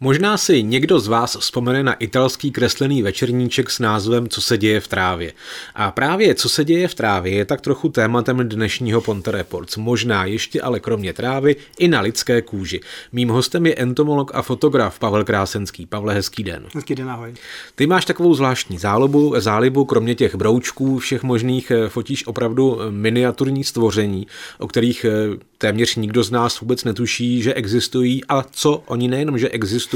Možná si někdo z vás vzpomene na italský kreslený večerníček s názvem Co se děje v trávě. A právě Co se děje v trávě je tak trochu tématem dnešního Ponte Reports. Možná ještě ale kromě trávy i na lidské kůži. Mým hostem je entomolog a fotograf Pavel Krásenský. Pavle, hezký den. Hezký den, ahoj. Ty máš takovou zvláštní zálibu, zálibu, kromě těch broučků všech možných eh, fotíš opravdu miniaturní stvoření, o kterých eh, téměř nikdo z nás vůbec netuší, že existují a co oni nejenom, že existují,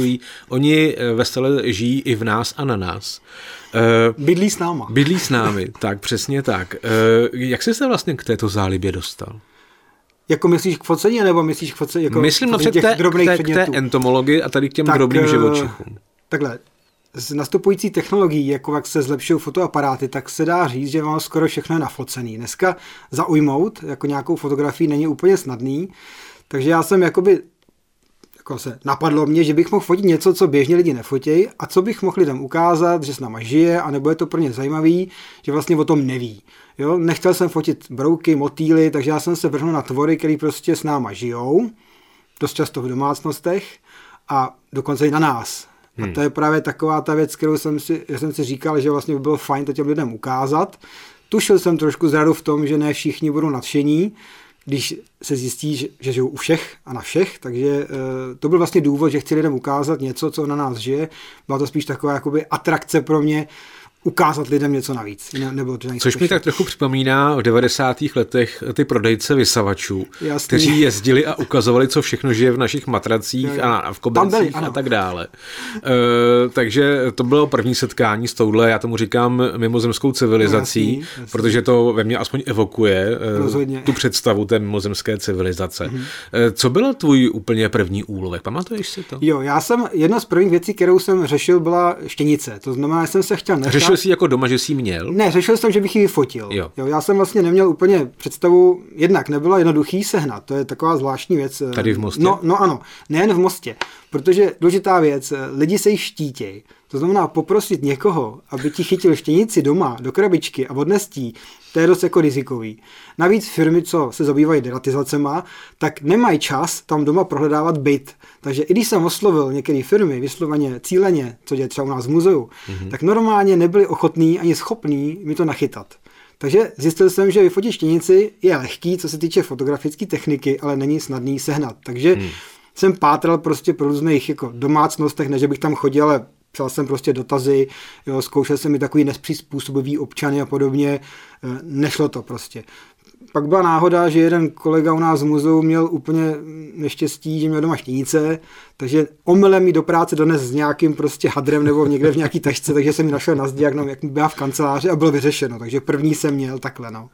oni eh, vesele žijí i v nás a na nás. Uh, bydlí s náma. Bydlí s námi, tak přesně tak. Uh, jak jsi se vlastně k této zálibě dostal? Jako myslíš k focení, nebo myslíš k focení? Jako Myslím napřed k té, k té entomologii a tady k těm tak, drobným živočichům. Takhle, s nastupující technologií, jako jak se zlepšují fotoaparáty, tak se dá říct, že mám skoro všechno je nafocený. Dneska zaujmout jako nějakou fotografii není úplně snadný, takže já jsem jakoby jako se napadlo mě, že bych mohl fotit něco, co běžně lidi nefotějí a co bych mohl lidem ukázat, že s náma žije a nebo je to pro ně zajímavý, že vlastně o tom neví. Jo? Nechtěl jsem fotit brouky, motýly, takže já jsem se vrhnul na tvory, které prostě s náma žijou, dost často v domácnostech a dokonce i na nás. Hmm. A to je právě taková ta věc, kterou jsem si, já jsem si říkal, že vlastně by bylo fajn to těm lidem ukázat. Tušil jsem trošku zradu v tom, že ne všichni budou nadšení, když se zjistí, že, žijou u všech a na všech, takže e, to byl vlastně důvod, že chci lidem ukázat něco, co na nás žije. Byla to spíš taková jakoby atrakce pro mě, ukázat lidem něco navíc. Ne, nebo to Což mi tak trochu připomíná v 90. letech ty prodejce vysavačů, Jasný. kteří jezdili a ukazovali, co všechno žije v našich matracích a v kobercích a tak dále. E, takže to bylo první setkání s touhle, já tomu říkám mimozemskou civilizací, jasný, jasný. protože to ve mně aspoň evokuje e, Rozhodně. tu představu té mimozemské civilizace. Mhm. E, co byl tvůj úplně první úlovek? Pamatuješ si to? Jo, já jsem, jedna z prvních věcí, kterou jsem řešil, byla štěnice. To znamená, že jsem se chtěl nechat Řešil jsi jako doma, že jsi měl? Ne, řešil jsem, že bych ji vyfotil. Jo. jo. já jsem vlastně neměl úplně představu, jednak nebyla jednoduchý sehnat, to je taková zvláštní věc. Tady v Mostě? No, no ano, nejen v Mostě, protože důležitá věc, lidi se jí štítějí. To znamená poprosit někoho, aby ti chytil štěnici doma do krabičky a odnestí, to je dost jako rizikový. Navíc firmy, co se zabývají deratizacema, tak nemají čas tam doma prohledávat byt. Takže i když jsem oslovil některé firmy vysloveně cíleně, co je třeba u nás v muzeu, mm-hmm. tak normálně nebyli ochotní ani schopní mi to nachytat. Takže zjistil jsem, že vyfotit štěnici je lehký, co se týče fotografické techniky, ale není snadný sehnat. Takže hmm. Jsem pátral prostě po různých jako domácnostech, ne že bych tam chodil, ale psal jsem prostě dotazy, jo, zkoušel jsem i takový nespřizpůsobivý občany a podobně, e, nešlo to prostě. Pak byla náhoda, že jeden kolega u nás v muzeu měl úplně neštěstí, že měl doma štěnice, takže omylem mi do práce dones s nějakým prostě hadrem nebo někde v nějaký tašce, takže jsem ji našel na zdi, jak, jak byla v kanceláři a bylo vyřešeno. Takže první jsem měl takhle. No.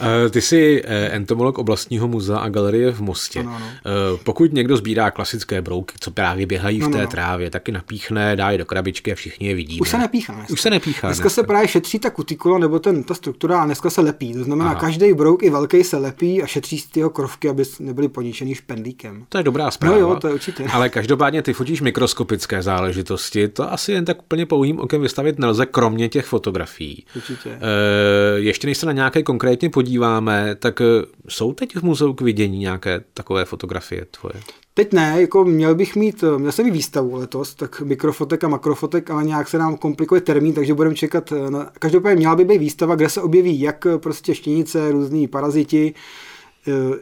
Eh, ty jsi eh, entomolog oblastního muzea a galerie v Mostě. Ano, ano. Eh, pokud někdo sbírá klasické brouky, co právě běhají v té ano. trávě, taky napíchne, dá je do krabičky a všichni je vidí. Už se nepíchá. Dneska. Už se nepíchá. Dneska dneska. se právě šetří ta kutikula nebo ten, ta struktura a dneska se lepí. To znamená, Aha. každý brouk i velký se lepí a šetří z jeho krovky, aby nebyly poničený špendlíkem. To je dobrá zpráva. No jo, to je určitě. Ale každopádně ty fotíš mikroskopické záležitosti. To asi jen tak úplně pouhým okem vystavit nelze, kromě těch fotografií. Určitě. E, ještě než se na nějaké konkrétně podíváme, tak eh, jsou teď v muzeu k vidění nějaké takové fotografie tvoje? Teď ne, jako měl bych mít, eh, měl jsem mít výstavu letos, tak mikrofotek a makrofotek, ale nějak se nám komplikuje termín, takže budeme čekat. Eh, na, každopádně měla by být výstava, kde se objeví jak prostě štěnice, různí paraziti,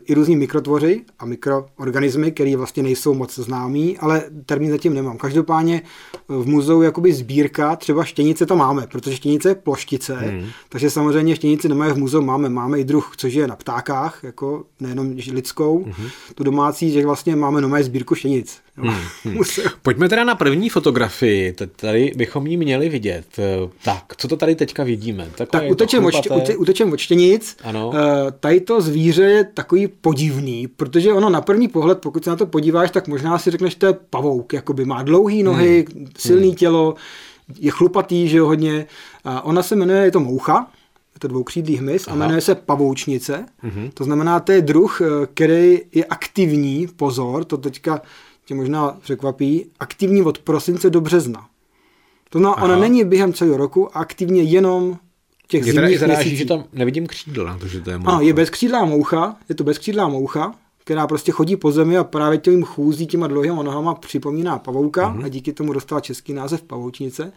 i různí mikrotvoři a mikroorganismy, které vlastně nejsou moc známí, ale termín zatím nemám. Každopádně v muzeu jakoby sbírka, třeba štěnice to máme, protože štěnice je ploštice, hmm. takže samozřejmě štěnice nemají v muzeu, máme, máme i druh, což je na ptákách, jako nejenom lidskou, hmm. tu domácí, že vlastně máme nové sbírku štěnic. Hmm. hmm. Pojďme teda na první fotografii, tady bychom ji měli vidět. Tak, co to tady teďka vidíme? Takové tak utečem od, utečem od štěnic. Ano. Eh, tady to zvíře je takový podivný, protože ono na první pohled, pokud se na to podíváš, tak možná si řekneš, že to je pavouk, jakoby má dlouhé nohy, hmm. silný hmm. tělo, je chlupatý, že jo, hodně. A ona se jmenuje, je to moucha, je to dvoukřídlý hmyz Aha. a jmenuje se pavoučnice. Mm-hmm. To znamená, to je druh, eh, který je aktivní, pozor, to teďka tě možná překvapí, aktivní od prosince do března. To znamená, ona není během celého roku aktivně jenom těch Mě zimních zaráží, že tam nevidím křídla, to, že to je moucha. Ano, je bezkřídlá moucha, je to bezkřídlá moucha, která prostě chodí po zemi a právě tím chůzí těma dlouhýma nohama připomíná pavouka mm-hmm. a díky tomu dostala český název pavoučnice.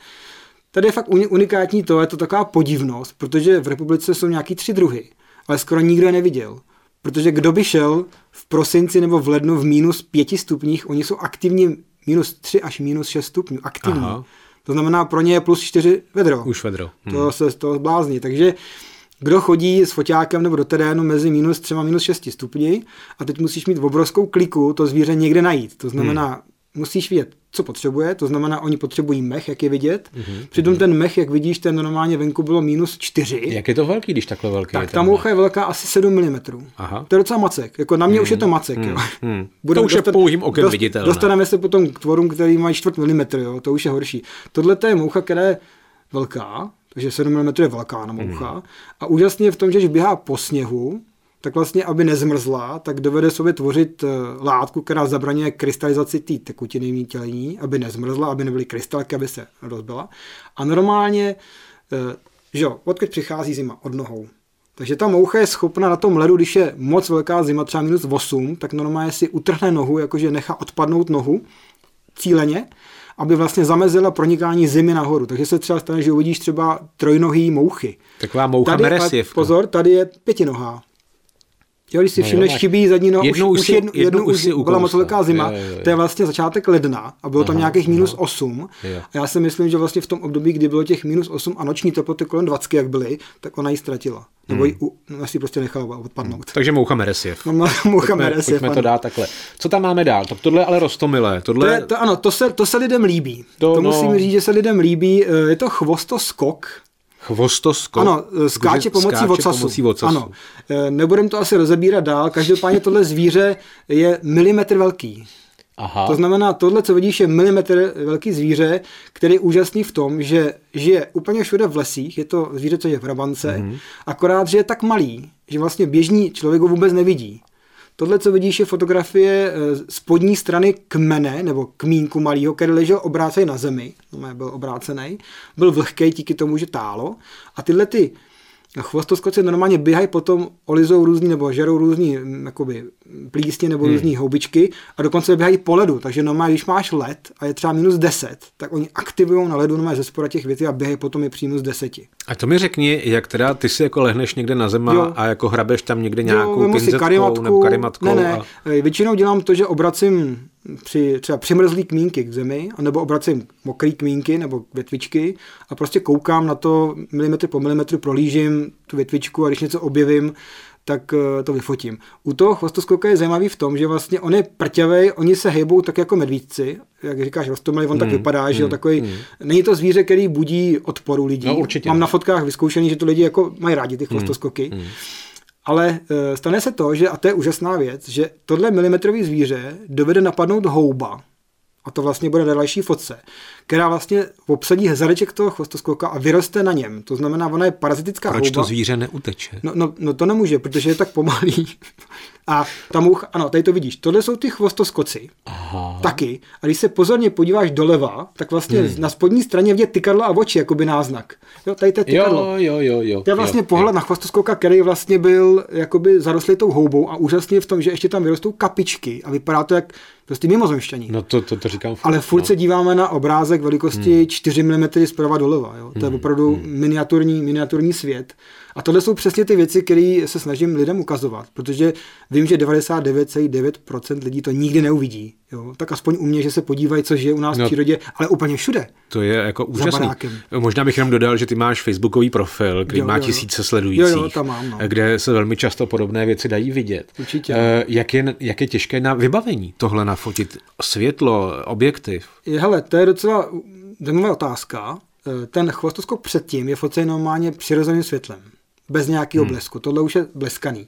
Tady je fakt unikátní to, je to taková podivnost, protože v republice jsou nějaký tři druhy, ale skoro nikdo je neviděl. Protože kdo by šel v prosinci nebo v lednu v minus pěti stupních, oni jsou aktivní minus tři až minus šest stupňů, aktivní. Aha. To znamená, pro ně je plus čtyři vedro. Už vedro. Hmm. To se z toho zblázní. Takže kdo chodí s foťákem nebo do terénu mezi minus třema minus šesti stupni a teď musíš mít obrovskou kliku to zvíře někde najít. To znamená, hmm. Musíš vědět, co potřebuje, to znamená, oni potřebují mech, jak je vidět. Mm-hmm. Přitom ten mech, jak vidíš, ten normálně venku bylo minus 4. Jak je to velký, když takhle velký Tak ta moucha je velká asi 7 mm. Aha. To je docela macek. Jako na mě mm. už je to macek. Mm. Jo. Mm. to už dostat, je pouhým okem dost, viditelné. Dostaneme se potom k tvorům, který mají čtvrt milimetr, jo. to už je horší. Tohle je moucha, která je velká, takže 7 mm je velká na moucha. Mm. A úžasně je v tom, že když běhá po sněhu, tak vlastně, aby nezmrzla, tak dovede sobě tvořit eh, látku, která zabraňuje krystalizaci té tekutiny tělení, aby nezmrzla, aby nebyly krystalky, aby se rozbila. A normálně, eh, že jo, odkud přichází zima? Od nohou. Takže ta moucha je schopna na tom ledu, když je moc velká zima, třeba minus 8, tak normálně si utrhne nohu, jakože nechá odpadnout nohu cíleně, aby vlastně zamezila pronikání zimy nahoru. Takže se třeba stane, že uvidíš třeba trojnohý mouchy. Taková moucha tady, meresivka. Pozor, tady je pětinohá. Jo, když si no všimneš, chybí zadní noha, jednu už, už, jednu, jednu, jednu už, už byla moc velká zima, jo, jo, jo. to je vlastně začátek ledna a bylo aha, tam nějakých minus 8 jo. a já si myslím, že vlastně v tom období, kdy bylo těch minus 8 a noční teploty kolem 20, jak byly, tak ona ji ztratila. Nebo hmm. ji no, si prostě nechala odpadnout. Hmm. Takže moucha Meresiev. No, moucha Meresiev. Pojďme to dát takhle. Co tam máme dál? Tak tohle je ale rostomilé. Tohle... To je, to, ano, to se, to se lidem líbí. To, to no... musím říct, že se lidem líbí. Eh, je to chvostoskok. Chvostoskop. Ano, skáče pomocí skáče ocasu. Pomocí ocasu. Ano. E, nebudem to asi rozebírat dál. Každopádně tohle zvíře je milimetr velký. Aha. To znamená, tohle, co vidíš, je milimetr velký zvíře, který je úžasný v tom, že žije úplně všude v lesích, je to zvíře, co je v Hrabance, mm-hmm. akorát, že je tak malý, že vlastně běžný člověk ho vůbec nevidí. Tohle, co vidíš, je fotografie eh, spodní strany kmene, nebo kmínku malého, který ležel obrácený na zemi, no, byl obrácený, byl vlhký díky tomu, že tálo. A tyhle ty chvostoskoci normálně běhají potom, olizou různý nebo žerou různý jakoby, plísně nebo hmm. různý houbičky a dokonce běhají po ledu. Takže normálně, když máš led a je třeba minus 10, tak oni aktivují na ledu normálně ze spora těch věcí a běhají potom je při minus 10. A to mi řekni, jak teda ty si jako lehneš někde na zem a jako hrabeš tam někde nějakou jo, pinzetkou karimatku, nebo karimatkou. Ne, ne, a... většinou dělám to, že obracím při třeba přimrzlý kmínky k zemi, anebo obracím mokrý kmínky nebo větvičky a prostě koukám na to milimetr po milimetru, prolížím tu větvičku a když něco objevím, tak eh, to vyfotím. U toho chvostoskoka je zajímavý v tom, že vlastně on je prťavej, oni se hejbou tak jako medvídci, jak říkáš, rostomilý, on mm, tak vypadá, mm, že jo, hmm, takový, mm. není to zvíře, který budí odporu lidí. No, určitě. Mám na fotkách vyzkoušený, že to lidi jako mají rádi, ty hmm, chvostoskoky. Mm, mm. Ale e, stane se to, že, a to je úžasná věc, že tohle milimetrový zvíře dovede napadnout houba, a to vlastně bude na další fotce, která vlastně obsadí hezareček toho chvostoskoka a vyroste na něm. To znamená, ona je parazitická Proč houba. to zvíře neuteče? No, no, no to nemůže, protože je tak pomalý. A ta moucha, ano, tady to vidíš. Tohle jsou ty chvostoskoci. Aha. Taky. A když se pozorně podíváš doleva, tak vlastně hmm. na spodní straně vidět tykadlo a oči, jakoby náznak. Jo, tady to je tykadlo. Jo, jo, jo, jo. To je vlastně jo, pohled jo. na chvostoskoka, který vlastně byl jakoby zarostlý tou houbou a úžasně v tom, že ještě tam vyrostou kapičky a vypadá to jak prostě mimozemšťaní. No to, to, to říkám. Ale furt no. se díváme na obrázek velikosti hmm. 4 mm zprava doleva. Jo? To je hmm. opravdu hmm. miniaturní, miniaturní svět. A tohle jsou přesně ty věci, které se snažím lidem ukazovat, protože vím, že 99,9% lidí to nikdy neuvidí. Jo? Tak aspoň u mě, že se podívají, co žije u nás no, v přírodě, ale úplně všude. To je jako úžasný. Možná bych jenom dodal, že ty máš facebookový profil, který jo, má jo, tisíce sledujících, jo, jo, tam mám, no. kde se velmi často podobné věci dají vidět. Určitě. Uh, jak, je, jak je těžké na vybavení tohle nafotit? Světlo, objektiv? Je, hele, to je docela zajímavá otázka. Eh, ten chvostoskop předtím je focený normálně přirozeným světlem bez nějakého hmm. blesku. Tohle už je bleskaný.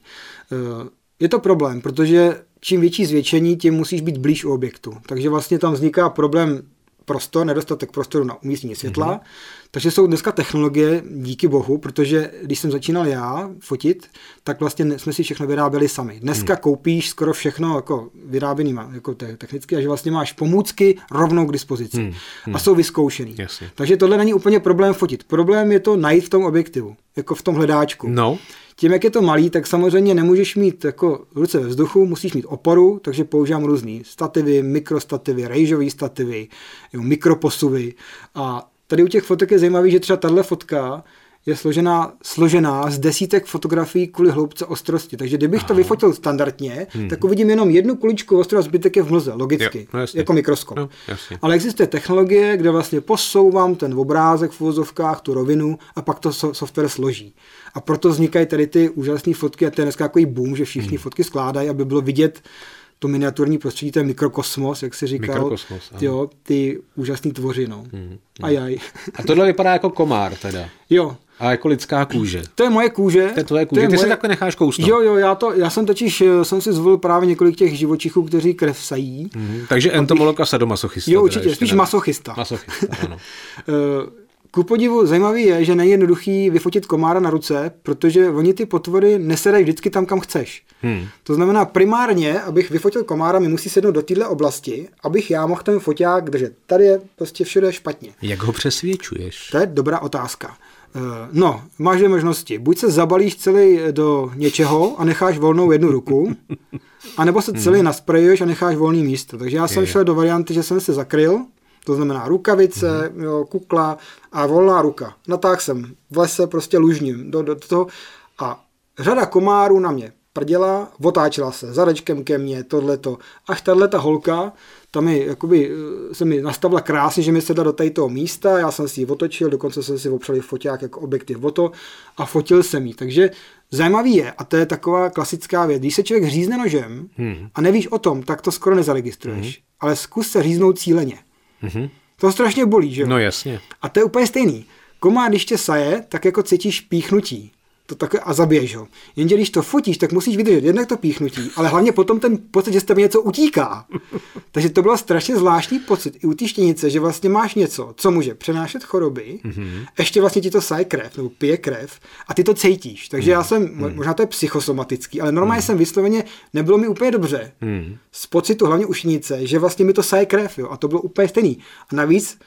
Eh, je to problém, protože čím větší zvětšení, tím musíš být blíž u objektu. Takže vlastně tam vzniká problém prostor, nedostatek prostoru na umístění světla. Mm-hmm. Takže jsou dneska technologie, díky bohu, protože když jsem začínal já fotit, tak vlastně jsme si všechno vyráběli sami. Dneska mm. koupíš skoro všechno jako vyráběný jako technicky a že vlastně máš pomůcky rovnou k dispozici. Mm. Mm. A jsou vyzkoušený. Jasně. Takže tohle není úplně problém fotit. Problém je to najít v tom objektivu, jako v tom hledáčku. No. Tím, jak je to malý, tak samozřejmě nemůžeš mít jako ruce ve vzduchu, musíš mít oporu, takže používám různé stativy, mikrostativy, rejžové stativy, jo, mikroposuvy. A tady u těch fotek je zajímavé, že třeba tahle fotka je složená, složená z desítek fotografií kvůli hloubce ostrosti. Takže kdybych Aha. to vyfotil standardně, hmm. tak uvidím jenom jednu kuličku ostro a zbytek je v mlze, logicky, jo, no jako mikroskop. No, Ale existuje technologie, kde vlastně posouvám ten obrázek v vozovkách, tu rovinu a pak to software složí. A proto vznikají tady ty úžasné fotky a to je dneska takový boom, že všichni hmm. fotky skládají, aby bylo vidět to miniaturní prostředí, ten mikrokosmos, jak se říkal. Mikrokosmos, jo, ty úžasný tvoři, no. Hmm. Ajaj. A tohle vypadá jako komár teda. Jo, a jako lidská kůže. To je moje kůže. To je tvoje kůže. To je Ty moje... si takhle necháš kousnout. Jo, jo, já, to, já jsem totiž, eh, jsem si zvolil právě několik těch živočichů, kteří krev sají. Mm-hmm. Takže entomolog a sadomasochista. Jo, určitě, spíš ne. masochista. Masochista, ano. Eh, ku podivu zajímavý je, že není jednoduchý vyfotit komára na ruce, protože oni ty potvory nesedají vždycky tam, kam chceš. Hmm. To znamená primárně, abych vyfotil komára, mi musí sednout do téhle oblasti, abych já mohl ten foťák držet. Tady je prostě všude špatně. Jak ho přesvědčuješ? To je dobrá otázka. Eh, no, máš dvě možnosti. Buď se zabalíš celý do něčeho a necháš volnou jednu ruku, anebo se celý hmm. nasprejuješ a necháš volný místo. Takže já jsem je. šel do varianty, že jsem se zakryl, to znamená rukavice, hmm. jo, kukla a volná ruka. Natáhl jsem v lese prostě lužním do, do toho a řada komárů na mě prděla, otáčela se zadečkem ke mně, tohleto. Až tahle ta holka tam mi, jakoby, eh, se mi nastavila krásně, že mi sedla do toho místa, já jsem si ji otočil, dokonce jsem si opřel foťák jako objektiv to a fotil jsem ji. Takže zajímavý je, a to je taková klasická věc, když se člověk řízne nožem hmm. a nevíš o tom, tak to skoro nezaregistruješ, hmm. ale zkus se říznout cíleně. Hmm. To strašně bolí, že jo? No jasně. A to je úplně stejný. Komár, když tě saje, tak jako cítíš píchnutí to takhle a zabiješ ho. Jenže když to fotíš, tak musíš vydržet jednak to píchnutí, ale hlavně potom ten pocit, že z tebe něco utíká. Takže to byl strašně zvláštní pocit i u té štěnice, že vlastně máš něco, co může přenášet choroby, mm-hmm. ještě vlastně ti to saje krev nebo pije krev a ty to cítíš. Takže mm-hmm. já jsem, mm-hmm. možná to je psychosomatický, ale normálně mm-hmm. jsem vysloveně, nebylo mi úplně dobře mm-hmm. z pocitu hlavně u štěnice, že vlastně mi to saje krev, jo, a to bylo úplně stejný. A navíc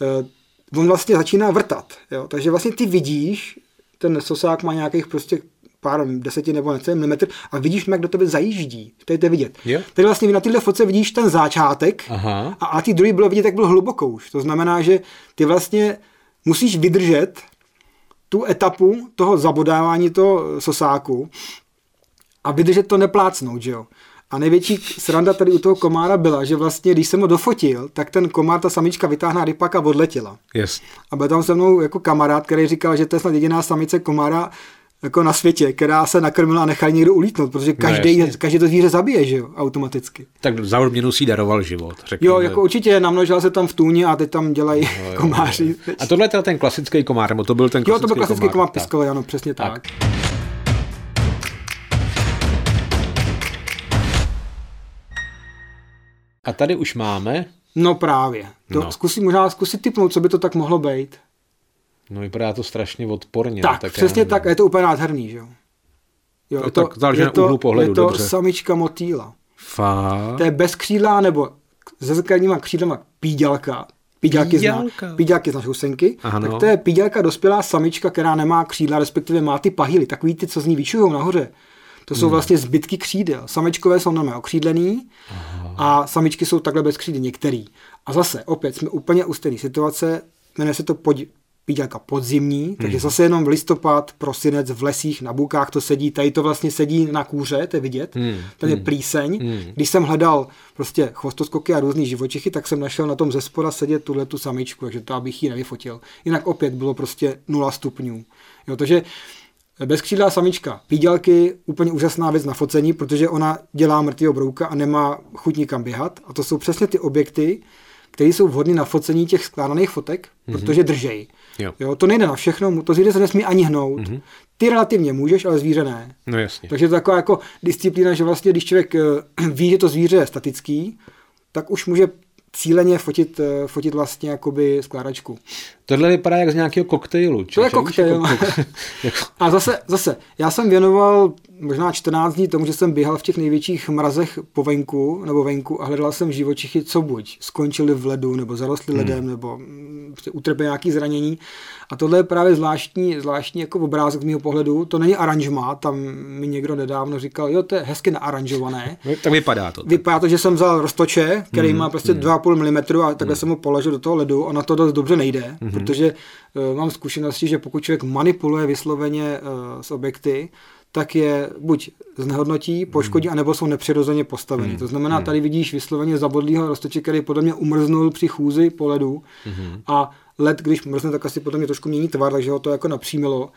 uh, on vlastně začíná vrtat, jo, takže vlastně ty vidíš, ten sosák má nějakých prostě pár desetin nebo necelý milimetr a vidíš, jak do tebe zajíždí. To je to vidět. Yeah. Tady vlastně na téhle fotce vidíš ten začátek Aha. a, a ty druhý bylo vidět, jak byl hluboko už. To znamená, že ty vlastně musíš vydržet tu etapu toho zabodávání toho sosáku a vydržet to neplácnout, že jo. A největší sranda tady u toho komára byla, že vlastně, když jsem ho dofotil, tak ten komár, ta samička vytáhla rypak a odletěla. Yes. A byl tam se mnou jako kamarád, který říkal, že to je snad jediná samice komára jako na světě, která se nakrmila a nechali někdo ulítnout, protože každý, no, každý to zvíře zabije, že jo, automaticky. Tak za odměnu si daroval život. Řekněme. Jo, jako určitě, namnožila se tam v tůni a teď tam dělají no, jo, komáři. Jo. A tohle je ten klasický komár, nebo to byl ten klasický Jo, to byl klasický komár, komár piskový, ano, přesně tak. tak. A tady už máme? No právě. To no. Zkusím, možná zkusit typnout, co by to tak mohlo být. No vypadá to strašně odporně. Tak, tak přesně tak, a je to úplně nádherný, že jo. Jo, no, to, tak záleží na úhlu pohledu, Je to dobře. samička motýla. Fakt? To je bez křídla, nebo se základníma křídlama píďalka. Píďalky, zná, píďalky znáš husenky. Ano. Tak to je píďalka dospělá samička, která nemá křídla, respektive má ty pahily, takový ty, co z ní vyčuhou nahoře. To jsou hmm. vlastně zbytky křídel. Samečkové jsou normálně okřídlený a samičky jsou takhle bez křídel některý. A zase, opět, jsme úplně u stejné situace, jmenuje se to pod, píďalka podzimní, takže hmm. zase jenom v listopad, prosinec v lesích, na bukách to sedí, tady to vlastně sedí na kůře, to je vidět, hmm. tady je hmm. plíseň. Hmm. Když jsem hledal prostě chvostoskoky a různý živočichy, tak jsem našel na tom ze spoda sedět tuhle tu samičku, takže to abych ji nevyfotil. Jinak opět bylo prostě 0 stupňů. Jo, takže Bezkřídlá samička. Pídělky, úplně úžasná věc na focení, protože ona dělá mrtvého brouka a nemá chuť nikam běhat. A to jsou přesně ty objekty, které jsou vhodné na focení těch skládaných fotek, mm-hmm. protože držej. Jo. jo. to nejde na všechno, to zvíře se nesmí ani hnout. Mm-hmm. Ty relativně můžeš, ale zvíře ne. No jasně. Takže to je taková jako disciplína, že vlastně, když člověk eh, ví, že to zvíře je statický, tak už může cíleně fotit, eh, fotit vlastně jakoby skládačku. Tohle vypadá jak z nějakého koktejlu. To je koktejl. Jako... A zase, zase, já jsem věnoval možná 14 dní tomu, že jsem běhal v těch největších mrazech po venku nebo venku a hledal jsem živočichy, co buď skončili v ledu, nebo zarostli hmm. ledem, nebo prostě utrpěli nějaké zranění. A tohle je právě zvláštní, zvláštní jako obrázek z mého pohledu. To není aranžma, tam mi někdo nedávno říkal, jo, to je hezky naaranžované. No, tak vypadá to. Tak. Vypadá to, že jsem vzal roztoče, který hmm. má prostě hmm. 2,5 mm a takhle hmm. jsem ho položil do toho ledu a na to dost dobře nejde, hmm. protože uh, mám zkušenosti, že pokud člověk manipuluje vysloveně uh, s objekty, tak je buď znehodnotí, poškodí, hmm. anebo jsou nepřirozeně postaveny. Hmm. To znamená, hmm. tady vidíš vysloveně zabodlýho roztoče, který podle mě umrznul při chůzi po ledu hmm. a led, když mrzne, tak asi podle mě trošku mění tvar, takže ho to jako napřímilo.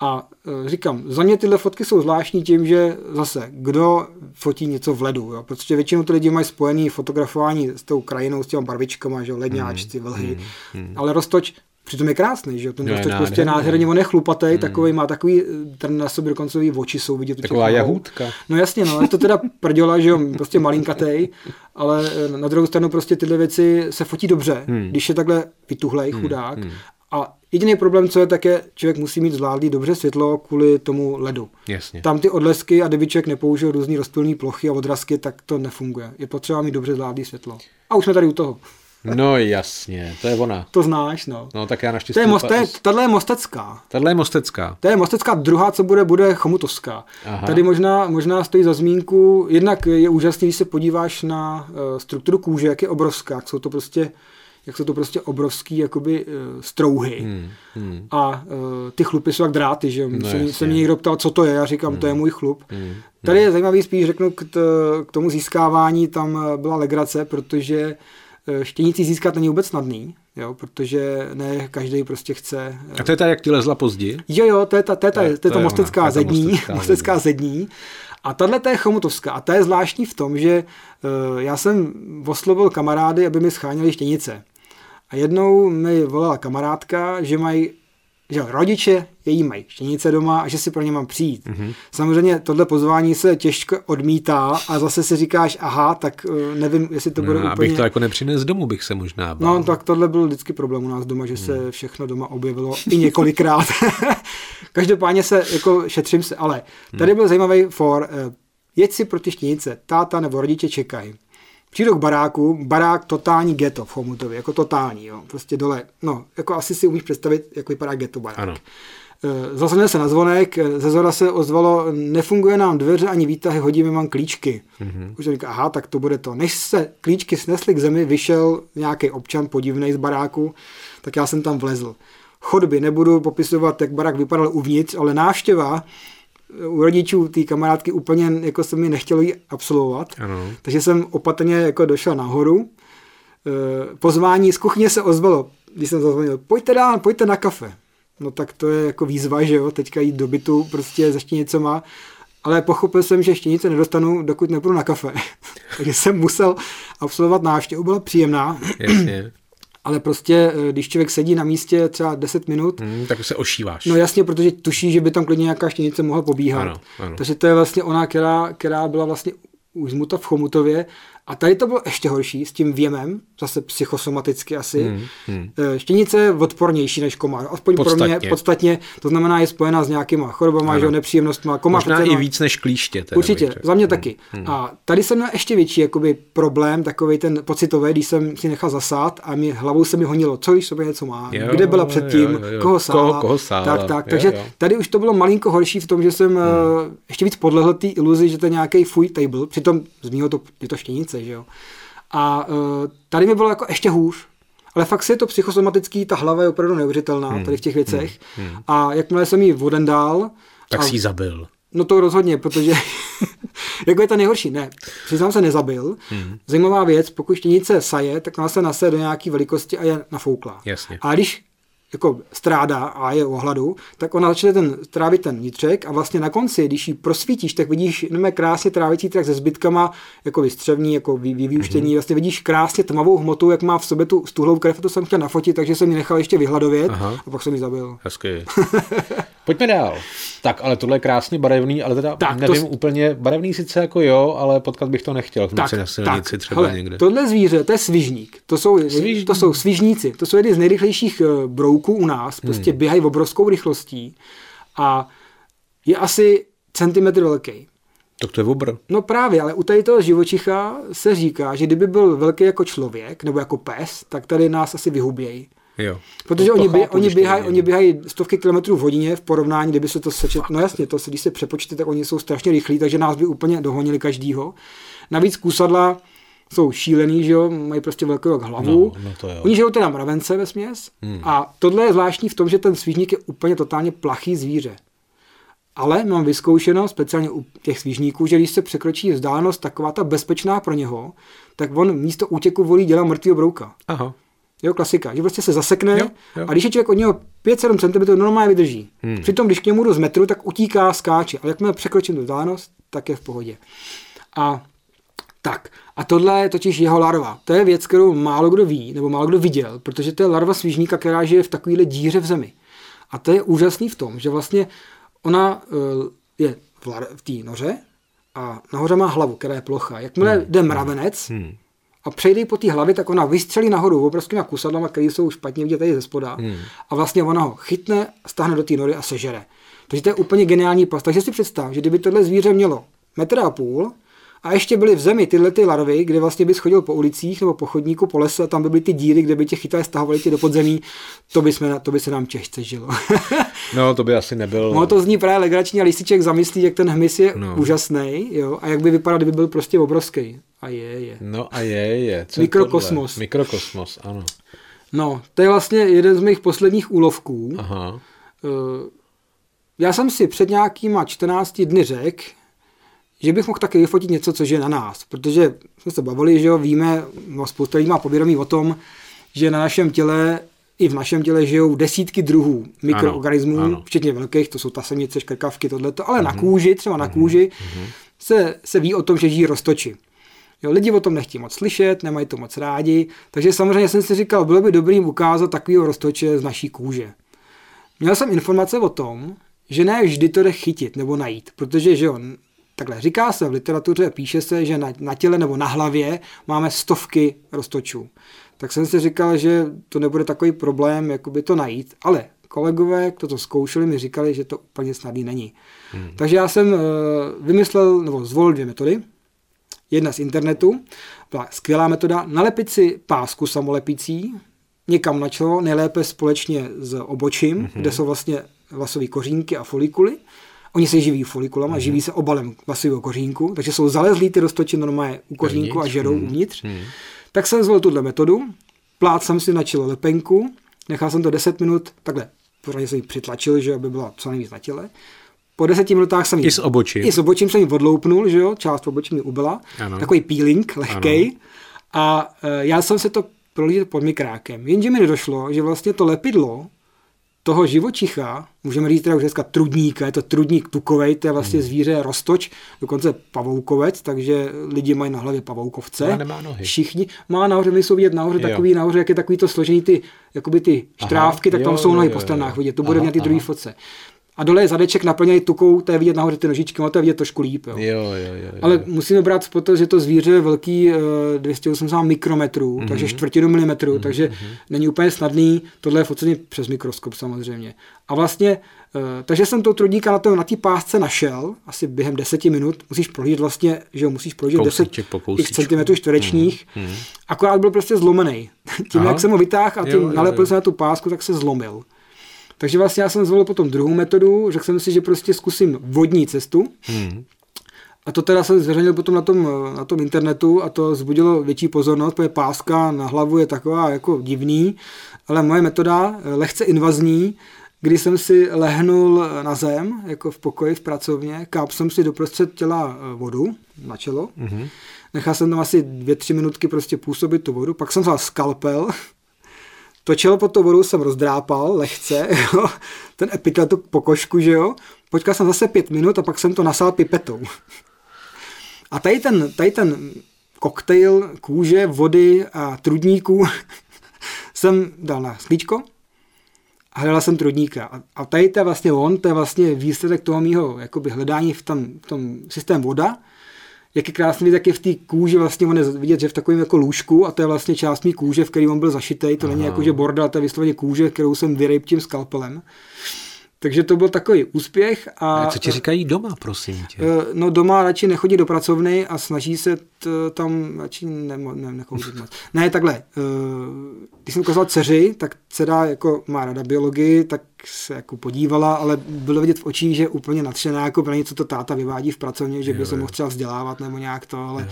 A e, říkám, za mě tyhle fotky jsou zvláštní tím, že zase, kdo fotí něco v ledu, jo? protože většinou ty lidi mají spojený fotografování s tou krajinou, s těma barvičkama, že ledňáčci, vlhy, mm, mm. ale roztoč Přitom je krásný, že? Ten roztoč prostě nádherně, on je chlupatý, hmm. takový má takový, ten na sobě dokonce oči jsou vidět. Taková jahůdka. No jasně, no, je to teda prděla, že jo, prostě malinkatej, ale eh, na druhou stranu prostě tyhle věci se fotí dobře, hmm. když je takhle vytuhlej, hmm. chudák. Hmm. A jediný problém, co je, tak je, člověk musí mít zvládlý dobře světlo kvůli tomu ledu. Jasně. Tam ty odlesky a kdyby člověk nepoužil různý rozptylné plochy a odrazky, tak to nefunguje. Je potřeba mít dobře zvládlý světlo. A už jsme tady u toho. No jasně, to je ona. To znáš, no. No tak já naštěstí... To je, most, tato je mostecká. Tato je mostecká. To je mostecká, druhá, co bude, bude chomutovská. Aha. Tady možná, možná stojí za zmínku, jednak je úžasný, když se podíváš na uh, strukturu kůže, jak je obrovská, jak jsou to prostě jak jsou to prostě obrovský jakoby uh, strouhy. Hmm, hmm. A uh, ty chlupy jsou jak dráty, že no, se, se mě někdo ptal, co to je, já říkám, hmm. to je hmm. můj chlup. Hmm. Tady je zajímavý spíš, řeknu, k, t, k tomu získávání, tam byla legrace, protože Eh, štěnici získat není vůbec snadný, jo, protože ne každý prostě chce. A to je ta, jak ti lezla později? Jo, jo, to je ta, to je ta, to je, to je ta mostecká zední, mostecká, mostecká zední. A tahle je chomutovská. A ta je zvláštní v tom, že uh, já jsem oslovil kamarády, aby mi scháněli štěnice. A jednou mi volala kamarádka, že mají že rodiče její mají štěnice doma a že si pro ně mám přijít. Mm-hmm. Samozřejmě tohle pozvání se těžko odmítá a zase si říkáš, aha, tak uh, nevím, jestli to bude no, úplně... Abych to jako nepřines domů, bych se možná bál. No, tak tohle byl vždycky problém u nás doma, že mm. se všechno doma objevilo i několikrát. Každopádně se, jako šetřím se, ale tady mm. byl zajímavý for, uh, jeď si pro ty štěnice, táta nebo rodiče čekají. Přijdu k baráku, barák totální ghetto v Chomutově, jako totální, jo, prostě dole, no, jako asi si umíš představit, jak vypadá ghetto barák. Ano. Eh, Zazvonil se na zvonek, eh, ze zora se ozvalo, nefunguje nám dveře ani výtahy, hodíme mám klíčky. Mm-hmm. Už říká, aha, tak to bude to. Než se klíčky snesly k zemi, vyšel nějaký občan podivný z baráku, tak já jsem tam vlezl. Chodby, nebudu popisovat, jak barák vypadal uvnitř, ale návštěva u rodičů té kamarádky úplně jako se mi nechtělo jí absolvovat, ano. takže jsem opatrně jako došel nahoru. E, pozvání z kuchyně se ozvalo, když jsem zazvonil, pojďte dál, pojďte na kafe. No tak to je jako výzva, že jo, teďka jít do bytu prostě za má. ale pochopil jsem, že štěnice nedostanu, dokud nepůjdu na kafe. takže jsem musel absolvovat návštěvu, byla příjemná. Jasně ale prostě, eh, když člověk sedí na místě třeba 10 minut, hmm, tak se ošíváš. No jasně, protože tuší, že by tam klidně nějaká štěnice mohla pobíhat. Ano, ano. Takže to je vlastně ona, která, která byla vlastně uzmuta v Chomutově a tady to bylo ještě horší s tím věmem, zase psychosomaticky asi. Hmm, hmm. Eh, štěnice je odpornější než komár, aspoň podstatně. pro mě podstatně, to znamená je spojená s nějakýma chorobama, že nepříjemnostma. Komár Možná i víc než klíště. Určitě, za mě hmm, taky. Hmm. A tady jsem měl ještě větší jakoby, problém, takový ten pocitový, když jsem si nechal zasát a mi hlavou se mi honilo, co když sobě něco má, jo, kde byla předtím, jo, jo, jo. koho sála. Koho, koho sála. Tak, tak. Jo, Takže jo. tady už to bylo malinko horší v tom, že jsem hmm. uh, ještě víc podlehl té iluzi, že to je nějaký fuj table, přitom z mého to, je to štěnice, že jo. A uh, tady mi bylo jako ještě hůř, ale fakt si je to psychosomatický, ta hlava je opravdu neuvěřitelná hmm. tady v těch věcech. Hmm. Hmm. A jakmile jsem ji dál, Tak a, si ji zabil. No to rozhodně, protože jako je to nejhorší. Ne, přiznám se nezabil. Hmm. Zajímavá věc, pokud štěnice saje, tak ona se nase do nějaké velikosti a je nafouklá. Jasně. A když jako strádá a je ohladu, tak ona začne ten, trávit ten vnitřek a vlastně na konci, když ji prosvítíš, tak vidíš jenom krásně trávicí trakt se zbytkama, jako vystřevní, jako vy, vyúštění, mm-hmm. vlastně vidíš krásně tmavou hmotu, jak má v sobě tu stuhlou krev, to jsem chtěl nafotit, takže jsem ji nechal ještě vyhladovět Aha. a pak jsem ji zabil. Hezky. Pojďme dál. Tak, ale tohle je krásně barevný, ale teda tak, nevím to... úplně, barevný sice jako jo, ale potkat bych to nechtěl v noci na silnici tak, třeba hele, někde. Tohle zvíře, to je svižník. To jsou, Svižník. to jsou svižníci. To jsou jedny z nejrychlejších eh, brouků u nás. Prostě hmm. běhají v obrovskou rychlostí a je asi centimetr velký. Tak to je obr. No právě, ale u tady toho živočicha se říká, že kdyby byl velký jako člověk nebo jako pes, tak tady nás asi vyhubějí. Jo. Protože oni, by, oni, běhají, oni běhají stovky kilometrů v hodině v porovnání, kdyby se to sečet. No jasně, to se, když se přepočte, tak oni jsou strašně rychlí, takže nás by úplně dohonili každýho. Navíc kusadla jsou šílený, že jo, mají prostě velkou jak hlavu. No, no to jo. Oni žijou teda mravence ve směs. Hmm. A tohle je zvláštní v tom, že ten svížník je úplně totálně plachý zvíře. Ale mám vyzkoušeno, speciálně u těch svížníků, že když se překročí vzdálenost taková ta bezpečná pro něho, tak on místo útěku volí dělat mrtvého brouka. Aha. Jo, klasika, že prostě se zasekne jo, jo. a když je člověk od něho 5-7 cm, normálně vydrží. Hmm. Přitom, když k němu jdu z metru, tak utíká, skáče, ale jakmile překročím tu vzdálenost, tak je v pohodě. A tak, a tohle je totiž jeho larva. To je věc, kterou málo kdo ví, nebo málo kdo viděl, protože to je larva svížníka, která žije v takovéhle díře v zemi. A to je úžasný v tom, že vlastně ona uh, je v, lar- v té noře a nahoře má hlavu, která je plocha. Jakmile hmm. jde mravenec hmm. a přejde po té hlavě, tak ona vystřelí nahoru obrovskýma kusadlama, které jsou špatně vidět tady ze spoda. Hmm. A vlastně ona ho chytne, stáhne do té nory a sežere. Takže to je úplně geniální pas. Takže si představ, že kdyby tohle zvíře mělo metr a půl, a ještě byly v zemi tyhle ty larvy, kde vlastně bys chodil po ulicích nebo po chodníku, po lese a tam by byly ty díry, kde by tě chytali, stahovali tě do podzemí, to by, jsme, to by se nám těžce žilo. no, to by asi nebyl. No, to zní právě legrační a lističek zamyslí, jak ten hmyz je no. úžasný, jo, a jak by vypadal, kdyby byl prostě obrovský. A je, je. No a je, je. Co Mikrokosmos. Je Mikrokosmos, ano. No, to je vlastně jeden z mých posledních úlovků. Aha. Eh, já jsem si před nějakýma 14 dny řekl, že bych mohl taky vyfotit něco, co je na nás. Protože jsme se bavili, že jo, víme, no, spousta lidí má povědomí o tom, že na našem těle i v našem těle žijou desítky druhů mikroorganismů, ano, ano. včetně velkých, to jsou ta semice, škrkavky, tohleto, ale uh-huh. na mhm. kůži, třeba na uh-huh. kůži, uh-huh. Se, se ví o tom, že žijí roztoči. Jo, lidi o tom nechtějí moc slyšet, nemají to moc rádi, takže samozřejmě jsem si říkal, bylo by dobrý ukázat takového roztoče z naší kůže. Měl jsem informace o tom, že ne vždy to jde chytit nebo najít, protože že jo, Takhle říká se v literatuře, píše se, že na, na těle nebo na hlavě máme stovky roztočů. Tak jsem si říkal, že to nebude takový problém, jakoby to najít, ale kolegové, kdo to zkoušeli, mi říkali, že to úplně snadný není. Hmm. Takže já jsem uh, vymyslel, nebo zvolil dvě metody. Jedna z internetu, byla skvělá metoda, nalepit si pásku samolepící, někam na čelo, nejlépe společně s obočím, hmm. kde jsou vlastně vlasové kořínky a folikuly. Oni se živí folikulama, mm-hmm. živí se obalem vlasového kořínku, takže jsou zalezlí ty roztoči normálně u kořínku a žerou mm-hmm. uvnitř. Mm-hmm. Tak jsem zvolil tuhle metodu, plát jsem si na čelo lepenku, nechal jsem to 10 minut, takhle, pořádně jsem ji přitlačil, že aby byla co nejvíc na těle. Po deseti minutách jsem ji... I s obočím. I s obočím jsem ji odloupnul, že jo, část obočí mi ubyla. Ano. Takový peeling, lehkej. A e, já jsem se to prolížil pod mikrákem. Jenže mi nedošlo, že vlastně to lepidlo toho živočicha, můžeme říct teda už dneska trudníka, je to trudník tukovej, to je vlastně hmm. zvíře rostoč, dokonce pavoukovec, takže lidi mají na hlavě pavoukovce. A nemá nohy. Všichni. Má nahoře, my jsou vidět nahoře jo. takový nahoře, jak je takový to složení ty, jakoby ty štrávky, Aha, tak tam jo, jsou nohy po stranách vidět, to bude na ty druhé fotce. A dole je zadeček naplněný tukou, to je vidět nahoře ty nožičky, no to je vidět trošku líp. Jo. Jo, jo, jo, jo. Ale musíme brát v potaz, že to zvíře je velký uh, 280 mikrometrů, mm-hmm. takže čtvrtinu milimetru, mm-hmm. takže mm-hmm. není úplně snadný tohle je focený přes mikroskop samozřejmě. A vlastně, uh, takže jsem to trudníka na, to, na té pásce našel, asi během deseti minut, musíš prohlížet vlastně, že jo, musíš prohlížet 10 centimetrů čtverečních, mm-hmm. akorát byl prostě zlomený. tím, Aha. jak jsem ho vytáhl a tím nalepil se na tu pásku, tak se zlomil. Takže vlastně já jsem zvolil potom druhou metodu, řekl jsem si, že prostě zkusím vodní cestu. Hmm. A to teda jsem zveřejnil potom na tom, na tom internetu a to zbudilo větší pozornost, protože páska na hlavu je taková jako divný, ale moje metoda, eh, lehce invazní, kdy jsem si lehnul na zem, jako v pokoji v pracovně, káp jsem si doprostřed těla eh, vodu na čelo, mm-hmm. nechal jsem tam asi dvě, tři minutky prostě působit tu vodu, pak jsem vzal skalpel, Točil pod tou vodou jsem rozdrápal lehce, jo, ten epitel, tu pokožku, že jo. Počkal jsem zase pět minut a pak jsem to nasál pipetou. A tady ten, tady ten koktejl kůže, vody a trudníků jsem dal na sklíčko a hledal jsem trudníka. A, a tady to je vlastně on, to je vlastně výsledek toho mýho jakoby hledání v tom, v tom systém voda, jak je krásný, tak je v té kůži vlastně on je vidět, že v takovém jako lůžku a to je vlastně část mý kůže, v který on byl zašitý. To Aha. není jako, že borda, to je vysloveně kůže, kterou jsem vyryb tím skalpelem. Takže to byl takový úspěch. A, a co ti říkají doma, prosím tě? No doma radši nechodí do pracovny a snaží se t, tam radši ne, ne, ne, Ne, takhle. Když jsem ukázal dceři, tak dcera jako má rada biologii, tak se jako podívala, ale bylo vidět v očích, že úplně nadšená, jako pro něco to táta vyvádí v pracovně, že by se mohl třeba vzdělávat nebo nějak to, ale jo.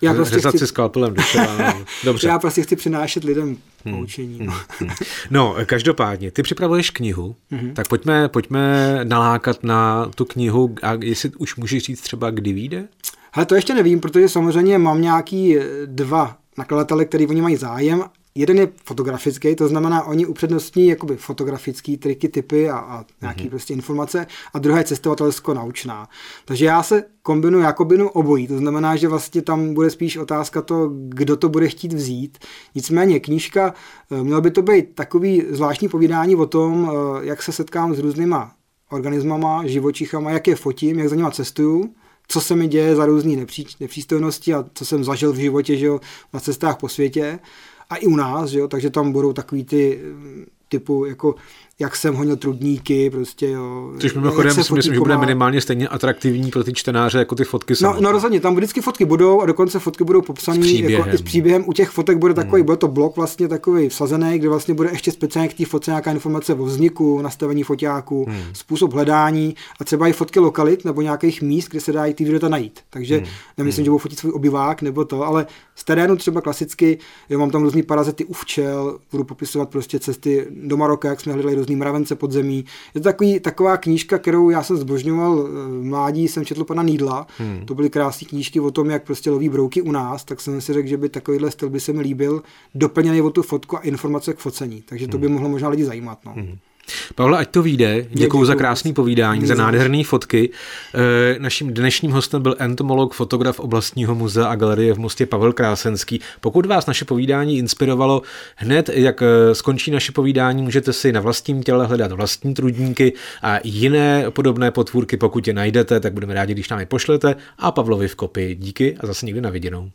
Já prostě chci... si skalpelem Dobře. Já prostě chci přinášet lidem hmm. poučení. No. Hmm. no, každopádně, ty připravuješ knihu, mm-hmm. tak pojďme, pojďme nalákat na tu knihu a jestli už můžeš říct třeba, kdy vyjde? Hele, to ještě nevím, protože samozřejmě mám nějaký dva nakladatele, který oni mají zájem jeden je fotografický, to znamená, oni upřednostní jakoby fotografický triky, typy a, a nějaký mm-hmm. prostě informace, a druhá je cestovatelsko-naučná. Takže já se kombinuji, já kombinu obojí, to znamená, že vlastně tam bude spíš otázka to, kdo to bude chtít vzít. Nicméně knížka, eh, mělo by to být takový zvláštní povídání o tom, eh, jak se setkám s různýma organismama, živočichama, jak je fotím, jak za nima cestuju, co se mi děje za různé nepří, nepřístojnosti a co jsem zažil v životě že jo, na cestách po světě a i u nás, jo, takže tam budou takový ty typu jako jak jsem honil trudníky, prostě jo. Což mimochodem si myslím, že bude minimálně stejně atraktivní pro ty čtenáře, jako ty fotky No, no rozhodně, tam vždycky fotky budou a dokonce fotky budou popsané jako i s příběhem. U těch fotek bude takový, hmm. bude to blok vlastně takový vsazený, kde vlastně bude ještě speciálně k té fotce nějaká informace o vzniku, nastavení foťáků, hmm. způsob hledání a třeba i fotky lokalit nebo nějakých míst, kde se dají ty videa najít. Takže hmm. nemyslím, hmm. že budou fotit svůj obyvák nebo to, ale z terénu třeba klasicky, jo, mám tam různý parazity u včel, budu popisovat prostě cesty do Maroka, jak jsme hledali různý mravence podzemí. Je to takový, taková knížka, kterou já jsem zbožňoval v mládí, jsem četl pana Nídla. Hmm. To byly krásné knížky o tom, jak prostě loví brouky u nás, tak jsem si řekl, že by takovýhle styl by se mi líbil, doplněný o tu fotku a informace k focení. Takže to by hmm. mohlo možná lidi zajímat. No. Hmm. Pavle, ať to vyjde. Děkuji za krásný povídání, za nádherné fotky. E, naším dnešním hostem byl entomolog, fotograf oblastního muzea a galerie v Mostě Pavel Krásenský. Pokud vás naše povídání inspirovalo, hned jak e, skončí naše povídání, můžete si na vlastním těle hledat vlastní trudníky a jiné podobné potvůrky. Pokud je najdete, tak budeme rádi, když nám je pošlete. A Pavlovi v kopii díky a zase někdy na viděnou.